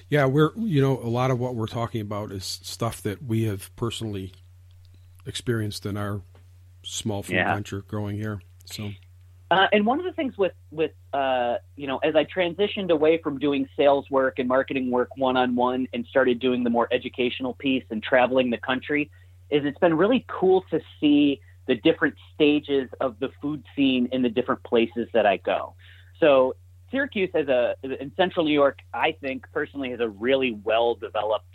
Speaker 1: Yeah, we're, you know, a lot of what we're talking about is stuff that we have personally experienced in our small food yeah. venture growing here. So
Speaker 2: uh, and one of the things with with uh, you know, as I transitioned away from doing sales work and marketing work one on one and started doing the more educational piece and traveling the country, is it's been really cool to see the different stages of the food scene in the different places that I go. So Syracuse has a in Central New York, I think personally has a really well developed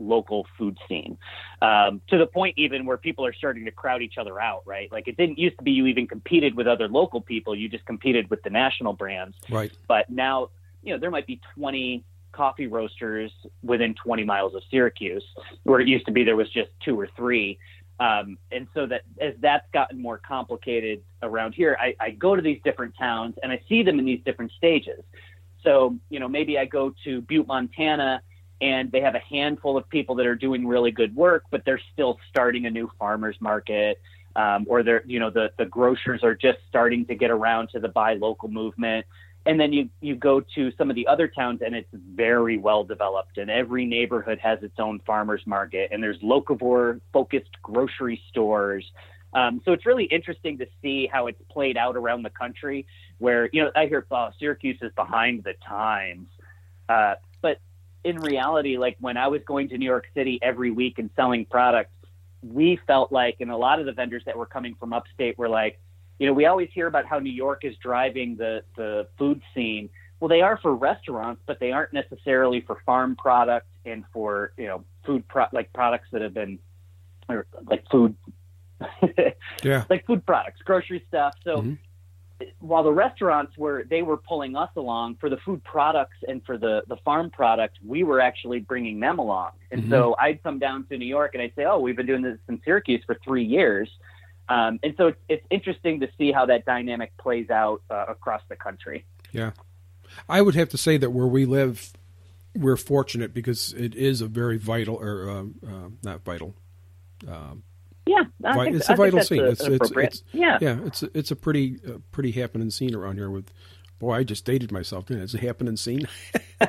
Speaker 2: local food scene. Um, to the point even where people are starting to crowd each other out right? Like it didn't used to be you even competed with other local people you just competed with the national brands.
Speaker 1: Right.
Speaker 2: But now you know there might be 20 coffee roasters within 20 miles of Syracuse where it used to be there was just two or three. Um, and so that as that's gotten more complicated around here I, I go to these different towns and I see them in these different stages. So you know maybe I go to Butte Montana and they have a handful of people that are doing really good work, but they're still starting a new farmers market, um, or they're you know the the grocers are just starting to get around to the buy local movement. And then you you go to some of the other towns, and it's very well developed, and every neighborhood has its own farmers market, and there's locavore focused grocery stores. Um, so it's really interesting to see how it's played out around the country. Where you know I hear, oh, Syracuse is behind the times. Uh, in reality, like when I was going to New York City every week and selling products, we felt like, and a lot of the vendors that were coming from upstate were like, you know, we always hear about how New York is driving the, the food scene. Well, they are for restaurants, but they aren't necessarily for farm products and for, you know, food pro- like products that have been, or like food,
Speaker 1: yeah,
Speaker 2: like food products, grocery stuff. So mm-hmm while the restaurants were they were pulling us along for the food products and for the the farm product we were actually bringing them along. And mm-hmm. so i'd come down to new york and i'd say oh we've been doing this in syracuse for three years. Um, and so it's, it's interesting to see how that dynamic plays out uh, across the country.
Speaker 1: Yeah. I would have to say that where we live we're fortunate because it is a very vital or uh, uh, not vital um,
Speaker 2: yeah,
Speaker 1: I
Speaker 2: think,
Speaker 1: it's a vital scene. it's, it's,
Speaker 2: it's, yeah,
Speaker 1: yeah. It's a, it's a pretty uh, pretty happening scene around here. With boy, I just dated myself. Didn't it? It's a happening scene.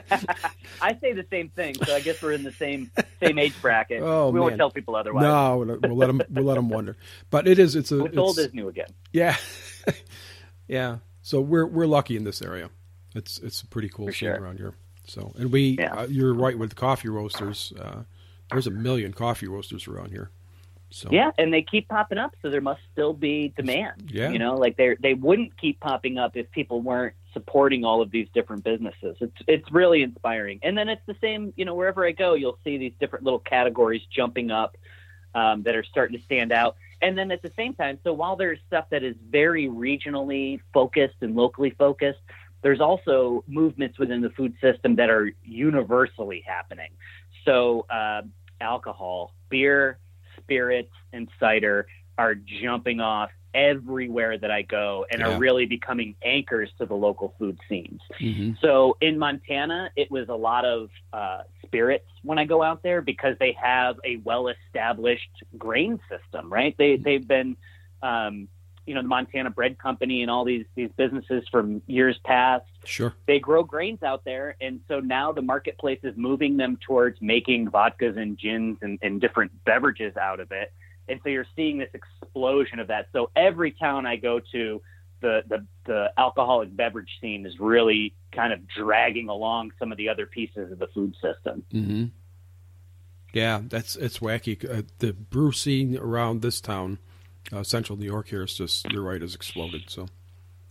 Speaker 2: I say the same thing, so I guess we're in the same same age bracket.
Speaker 1: Oh,
Speaker 2: we
Speaker 1: man.
Speaker 2: won't tell people otherwise.
Speaker 1: No, we'll let them we'll let them wonder. But it is it's a
Speaker 2: What's it's, old is new again.
Speaker 1: Yeah, yeah. So we're we're lucky in this area. It's it's a pretty cool
Speaker 2: For
Speaker 1: scene
Speaker 2: sure.
Speaker 1: around here. So and we
Speaker 2: yeah.
Speaker 1: uh, you're right with the coffee roasters. Uh, there's a million coffee roasters around here. So.
Speaker 2: Yeah, and they keep popping up, so there must still be demand.
Speaker 1: Yeah.
Speaker 2: You know, like they they wouldn't keep popping up if people weren't supporting all of these different businesses. It's it's really inspiring. And then it's the same, you know, wherever I go, you'll see these different little categories jumping up um, that are starting to stand out. And then at the same time, so while there's stuff that is very regionally focused and locally focused, there's also movements within the food system that are universally happening. So uh, alcohol, beer, spirits, and cider are jumping off everywhere that I go and yeah. are really becoming anchors to the local food scenes. Mm-hmm. So in Montana, it was a lot of uh, spirits when I go out there because they have a well established grain system, right? They, mm-hmm. they've been, um, you know, the Montana Bread Company and all these, these businesses from years past.
Speaker 1: Sure.
Speaker 2: They grow grains out there. And so now the marketplace is moving them towards making vodkas and gins and, and different beverages out of it and so you're seeing this explosion of that. So every town I go to, the the, the alcoholic beverage scene is really kind of dragging along some of the other pieces of the food system.
Speaker 1: Mm-hmm. Yeah, that's it's wacky. Uh, the brew scene around this town, uh, central New York, here is just you're right, has exploded. So,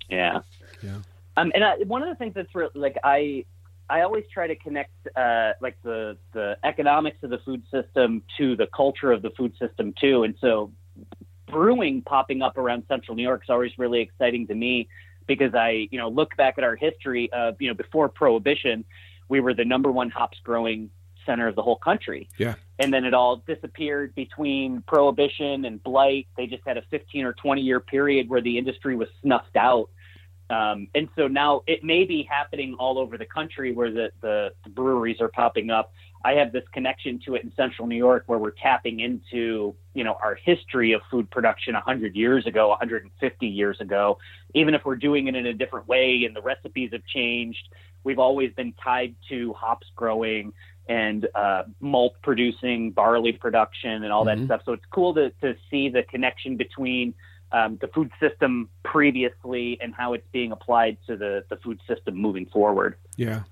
Speaker 2: yeah,
Speaker 1: yeah.
Speaker 2: Um, and I, one of the things that's really like I I always try to connect uh, like the the economics of the food system to the culture of the food system too. And so brewing popping up around central New York is always really exciting to me because I, you know, look back at our history of, you know, before prohibition, we were the number one hops growing center of the whole country.
Speaker 1: Yeah.
Speaker 2: And then it all disappeared between prohibition and blight. They just had a 15 or 20 year period where the industry was snuffed out um, and so now it may be happening all over the country where the, the, the, breweries are popping up. I have this connection to it in central New York where we're tapping into, you know, our history of food production 100 years ago, 150 years ago. Even if we're doing it in a different way and the recipes have changed, we've always been tied to hops growing and uh, malt producing, barley production, and all mm-hmm. that stuff. So it's cool to, to see the connection between – um, the food system previously and how it's being applied to the, the food system moving forward.
Speaker 1: Yeah.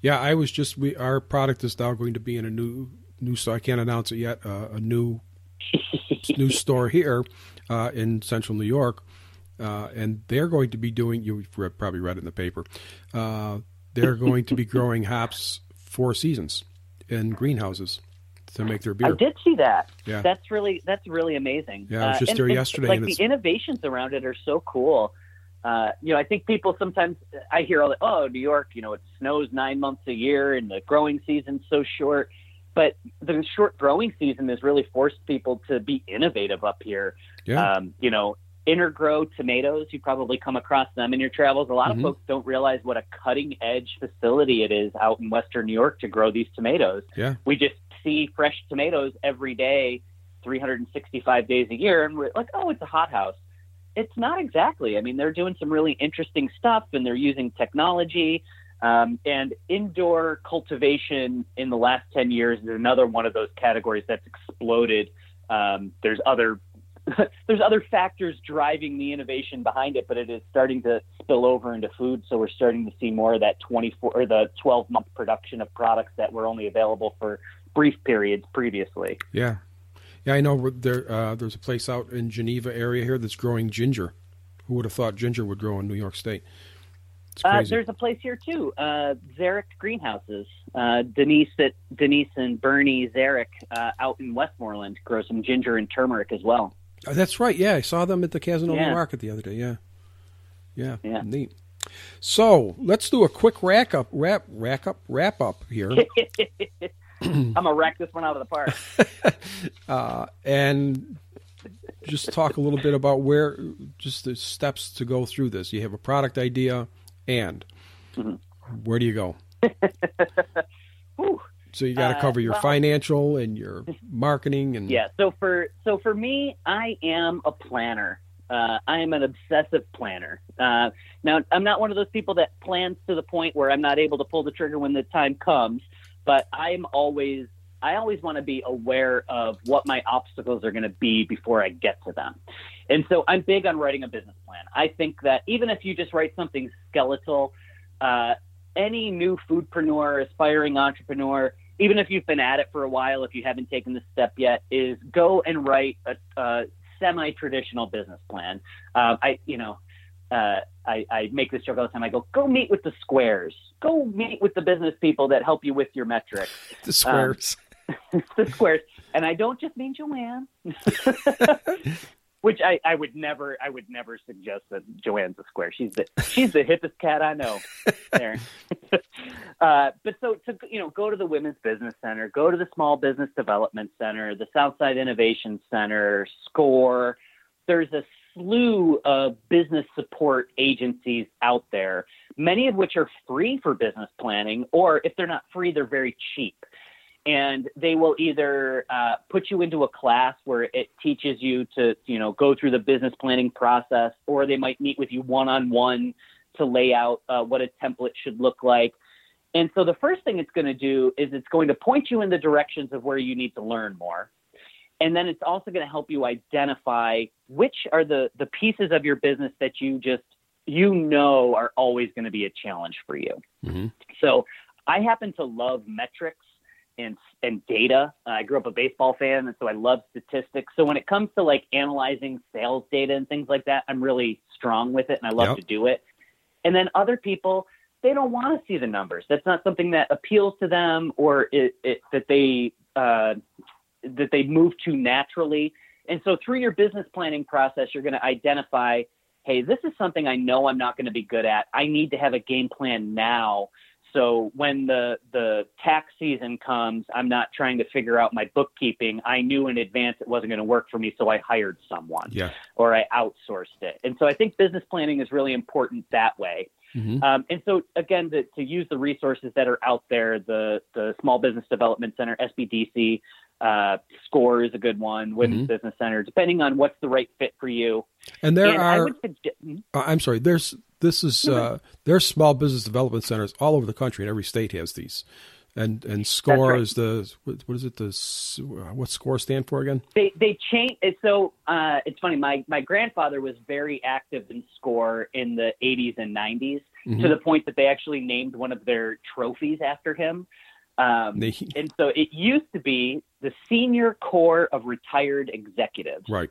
Speaker 1: Yeah, I was just we our product is now going to be in a new new store. I can't announce it yet. Uh, a new new store here uh, in Central New York, uh, and they're going to be doing. You've probably read it in the paper. Uh, they're going to be growing hops four seasons in greenhouses to make their beer. I
Speaker 2: did see that. Yeah, that's really that's really amazing.
Speaker 1: Yeah, I was just uh, there and, yesterday.
Speaker 2: like the innovations around it are so cool. Uh, you know, I think people sometimes I hear all the oh New York, you know, it snows nine months a year and the growing season's so short. But the short growing season has really forced people to be innovative up here.
Speaker 1: Yeah.
Speaker 2: Um, you know, Intergrow tomatoes, you probably come across them in your travels. A lot mm-hmm. of folks don't realize what a cutting edge facility it is out in Western New York to grow these tomatoes.
Speaker 1: Yeah.
Speaker 2: We just see fresh tomatoes every day, 365 days a year, and we're like, oh, it's a hothouse. It's not exactly. I mean, they're doing some really interesting stuff, and they're using technology. Um, and indoor cultivation in the last 10 years is another one of those categories that's exploded. Um, there's other there's other factors driving the innovation behind it, but it is starting to spill over into food. So we're starting to see more of that 24 or the 12 month production of products that were only available for brief periods previously.
Speaker 1: Yeah, yeah, I know. There, uh, there's a place out in Geneva area here that's growing ginger. Who would have thought ginger would grow in New York State?
Speaker 2: Uh, there's a place here too, uh, Zarek Greenhouses. Uh, Denise at Denise and Bernie Zarek uh, out in Westmoreland grow some ginger and turmeric as well.
Speaker 1: Uh, that's right. Yeah, I saw them at the Cazenovia yeah. Market the other day. Yeah, yeah,
Speaker 2: yeah.
Speaker 1: neat. So let's do a quick rack up, wrap, rack up, wrap up here.
Speaker 2: I'm gonna rack this one out of the
Speaker 1: park. uh, and just talk a little bit about where, just the steps to go through this. You have a product idea, and mm-hmm. where do you go? so you got to uh, cover your uh, well, financial and your marketing and
Speaker 2: yeah. So for so for me, I am a planner. Uh, I am an obsessive planner. Uh, now, I'm not one of those people that plans to the point where I'm not able to pull the trigger when the time comes but I'm always I always want to be aware of what my obstacles are going to be before I get to them. And so I'm big on writing a business plan. I think that even if you just write something skeletal, uh, any new foodpreneur, aspiring entrepreneur, even if you've been at it for a while, if you haven't taken the step yet, is go and write a, a semi-traditional business plan. Uh, I, you know, uh, I, I make this joke all the time. I go, go meet with the squares. Go meet with the business people that help you with your metrics.
Speaker 1: The squares.
Speaker 2: Um, the squares. And I don't just mean Joanne. Which I, I would never I would never suggest that Joanne's a square. She's the she's the hippest cat I know. There, uh, but so to you know, go to the Women's Business Center, go to the Small Business Development Center, the Southside Innovation Center, SCORE. There's a slew of business support agencies out there, many of which are free for business planning, or if they're not free, they're very cheap and they will either uh, put you into a class where it teaches you to you know go through the business planning process or they might meet with you one-on-one to lay out uh, what a template should look like and so the first thing it's going to do is it's going to point you in the directions of where you need to learn more and then it's also going to help you identify which are the the pieces of your business that you just you know are always going to be a challenge for you mm-hmm. so i happen to love metrics and and data. Uh, I grew up a baseball fan, and so I love statistics. So when it comes to like analyzing sales data and things like that, I'm really strong with it, and I love yep. to do it. And then other people, they don't want to see the numbers. That's not something that appeals to them, or it, it, that they uh, that they move to naturally. And so through your business planning process, you're going to identify, hey, this is something I know I'm not going to be good at. I need to have a game plan now so when the the tax season comes, I'm not trying to figure out my bookkeeping. I knew in advance it wasn't going to work for me, so I hired someone,
Speaker 1: yeah.
Speaker 2: or I outsourced it. And so I think business planning is really important that way. Mm-hmm. Um, and so again, to, to use the resources that are out there, the the Small Business Development Center, SBDC, uh, Score is a good one. Women's mm-hmm. Business Center, depending on what's the right fit for you.
Speaker 1: And there and are. Suggest, hmm? uh, I'm sorry. There's this is uh, there's small business development centers all over the country, and every state has these. And and score right. is the what, what is it the what score stand for again?
Speaker 2: They they change. So uh, it's funny. My my grandfather was very active in score in the 80s and 90s mm-hmm. to the point that they actually named one of their trophies after him. Um, they, and so it used to be the Senior Corps of Retired Executives.
Speaker 1: Right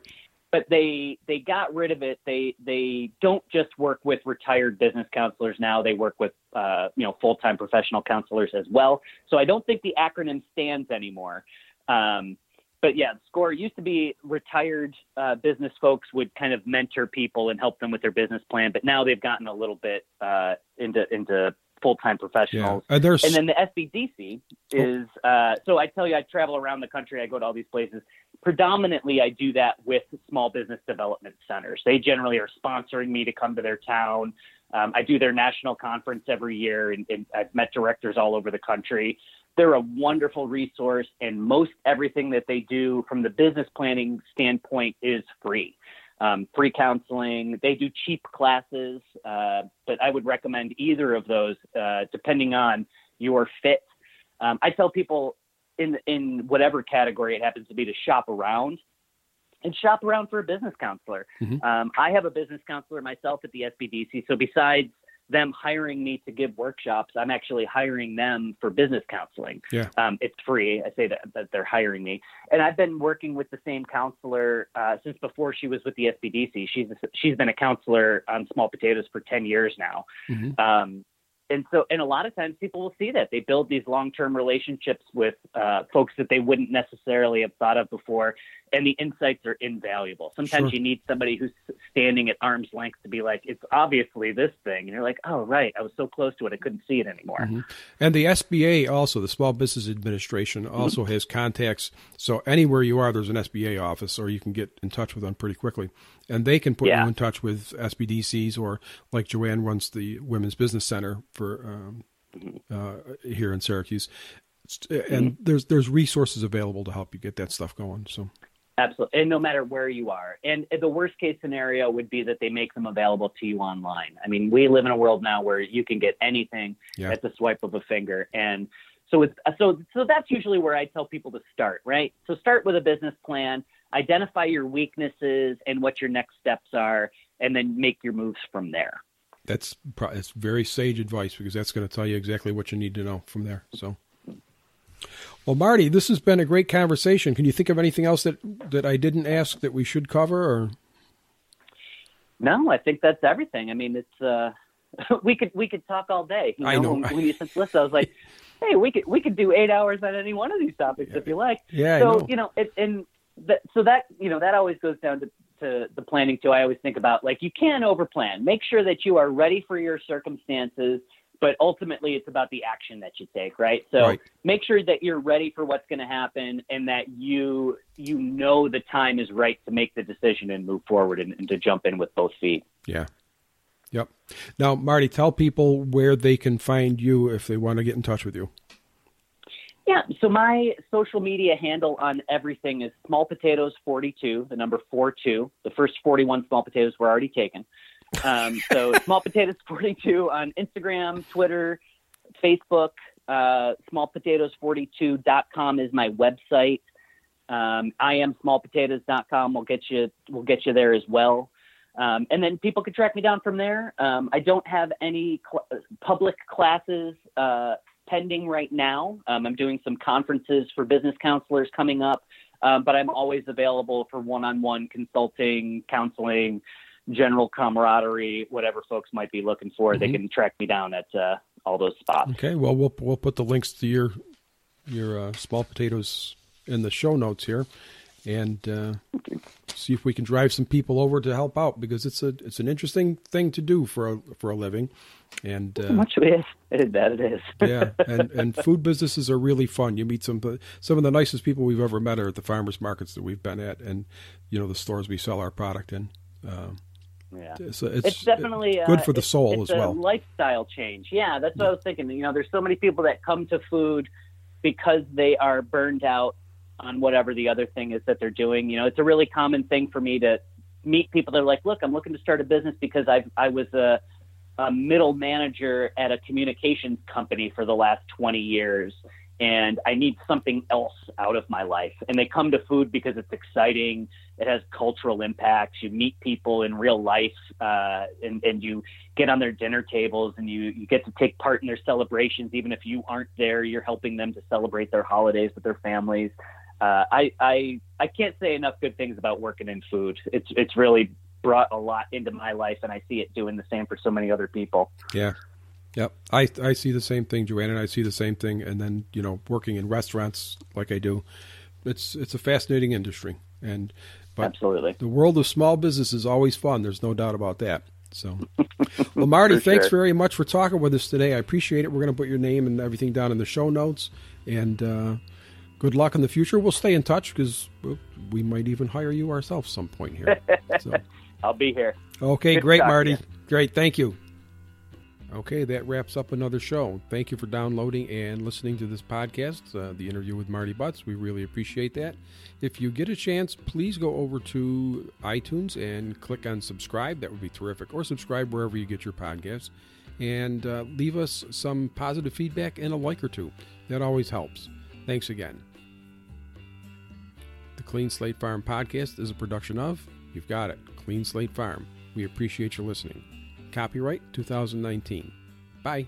Speaker 2: but they they got rid of it. They they don't just work with retired business counselors now. They work with uh, you know full time professional counselors as well. So I don't think the acronym stands anymore. Um, but yeah, SCORE used to be retired uh, business folks would kind of mentor people and help them with their business plan, but now they've gotten a little bit uh, into into full time professionals.
Speaker 1: Yeah.
Speaker 2: And then the SBDC is uh, so I tell you, I travel around the country. I go to all these places predominantly I do that with small business development centers. They generally are sponsoring me to come to their town. Um, I do their national conference every year, and, and, I've met directors all over the country. They're a wonderful resource, and most everything that they do from the business planning standpoint is free. Um, free counseling. They do cheap classes, uh, but I would recommend either of those uh, depending on your fit. Um, I tell people in in whatever category it happens to be to shop around and shop around for a business counselor. Mm-hmm. Um, I have a business counselor myself at the SBDC. So besides them hiring me to give workshops, I'm actually hiring them for business counseling.
Speaker 1: Yeah.
Speaker 2: Um, it's free. I say that, that they're hiring me, and I've been working with the same counselor uh, since before she was with the SBDC. She's a, she's been a counselor on Small Potatoes for ten years now. Mm-hmm. Um, and so and a lot of times people will see that they build these long-term relationships with uh, folks that they wouldn't necessarily have thought of before and the insights are invaluable sometimes sure. you need somebody who's standing at arm's length to be like it's obviously this thing and you're like oh right i was so close to it i couldn't see it anymore mm-hmm.
Speaker 1: and the sba also the small business administration mm-hmm. also mm-hmm. has contacts so anywhere you are there's an sba office or you can get in touch with them pretty quickly and they can put yeah. you in touch with SBDCs or like Joanne runs the Women's Business Center for um, uh, here in Syracuse, and mm-hmm. there's there's resources available to help you get that stuff going. So.
Speaker 2: Absolutely. And no matter where you are. And the worst case scenario would be that they make them available to you online. I mean, we live in a world now where you can get anything yeah. at the swipe of a finger. And so it's uh, so so that's usually where I tell people to start, right? So start with a business plan, identify your weaknesses and what your next steps are, and then make your moves from there.
Speaker 1: That's that's very sage advice because that's going to tell you exactly what you need to know from there. So, well, Marty, this has been a great conversation. Can you think of anything else that that I didn't ask that we should cover? Or
Speaker 2: No, I think that's everything. I mean, it's uh, we could we could talk all day.
Speaker 1: You know, I know.
Speaker 2: When, when you sent list, I was like, hey, we could we could do eight hours on any one of these topics
Speaker 1: yeah.
Speaker 2: if you like.
Speaker 1: Yeah.
Speaker 2: So
Speaker 1: know.
Speaker 2: you know, it, and that, so that you know that always goes down to to the planning too. I always think about like you can overplan. Make sure that you are ready for your circumstances, but ultimately it's about the action that you take, right? So
Speaker 1: right.
Speaker 2: make sure that you're ready for what's going to happen and that you you know the time is right to make the decision and move forward and, and to jump in with both feet.
Speaker 1: Yeah. Yep. Now, Marty, tell people where they can find you if they want to get in touch with you.
Speaker 2: Yeah, so my social media handle on everything is small potatoes 42, the number 42. The first 41 small potatoes were already taken. Um, so small potatoes 42 on Instagram, Twitter, Facebook. Uh, smallpotatoes42.com is my website. Um, I am small smallpotatoes.com. We'll get you. We'll get you there as well. Um, and then people can track me down from there. Um, I don't have any cl- public classes uh, pending right now. Um, I'm doing some conferences for business counselors coming up, um, but I'm always available for one-on-one consulting, counseling, general camaraderie, whatever folks might be looking for. Mm-hmm. They can track me down at uh, all those spots.
Speaker 1: Okay. Well, we'll we'll put the links to your your uh, small potatoes in the show notes here, and uh, see if we can drive some people over to help out because it's a it's an interesting thing to do for a for a living. And uh,
Speaker 2: much it is, it, that it is.
Speaker 1: yeah, and and food businesses are really fun. You meet some some of the nicest people we've ever met are at the farmers markets that we've been at, and you know the stores we sell our product in. Um,
Speaker 2: yeah,
Speaker 1: so it's,
Speaker 2: it's definitely
Speaker 1: good
Speaker 2: uh,
Speaker 1: for the soul
Speaker 2: it's
Speaker 1: as well.
Speaker 2: lifestyle change. Yeah, that's what I was thinking. You know, there's so many people that come to food because they are burned out on whatever the other thing is that they're doing. You know, it's a really common thing for me to meet people that are like, "Look, I'm looking to start a business because I I was a, a middle manager at a communications company for the last 20 years." And I need something else out of my life. And they come to food because it's exciting. It has cultural impacts. You meet people in real life, uh, and, and you get on their dinner tables, and you you get to take part in their celebrations, even if you aren't there. You're helping them to celebrate their holidays with their families. Uh, I I I can't say enough good things about working in food. It's it's really brought a lot into my life, and I see it doing the same for so many other people.
Speaker 1: Yeah, Yep, I I see the same thing, Joanne, and I see the same thing. And then you know, working in restaurants like I do, it's it's a fascinating industry, and but
Speaker 2: absolutely
Speaker 1: the world of small business is always fun. There's no doubt about that. So, well, Marty, thanks
Speaker 2: sure.
Speaker 1: very much for talking with us today. I appreciate it. We're going to put your name and everything down in the show notes, and uh, good luck in the future. We'll stay in touch because we might even hire you ourselves some point here. So.
Speaker 2: I'll be here.
Speaker 1: Okay, good great, Marty. Great, thank you. Okay, that wraps up another show. Thank you for downloading and listening to this podcast, uh, the interview with Marty Butts. We really appreciate that. If you get a chance, please go over to iTunes and click on subscribe. That would be terrific. Or subscribe wherever you get your podcasts. And uh, leave us some positive feedback and a like or two. That always helps. Thanks again. The Clean Slate Farm podcast is a production of, you've got it, Clean Slate Farm. We appreciate your listening. Copyright 2019. Bye.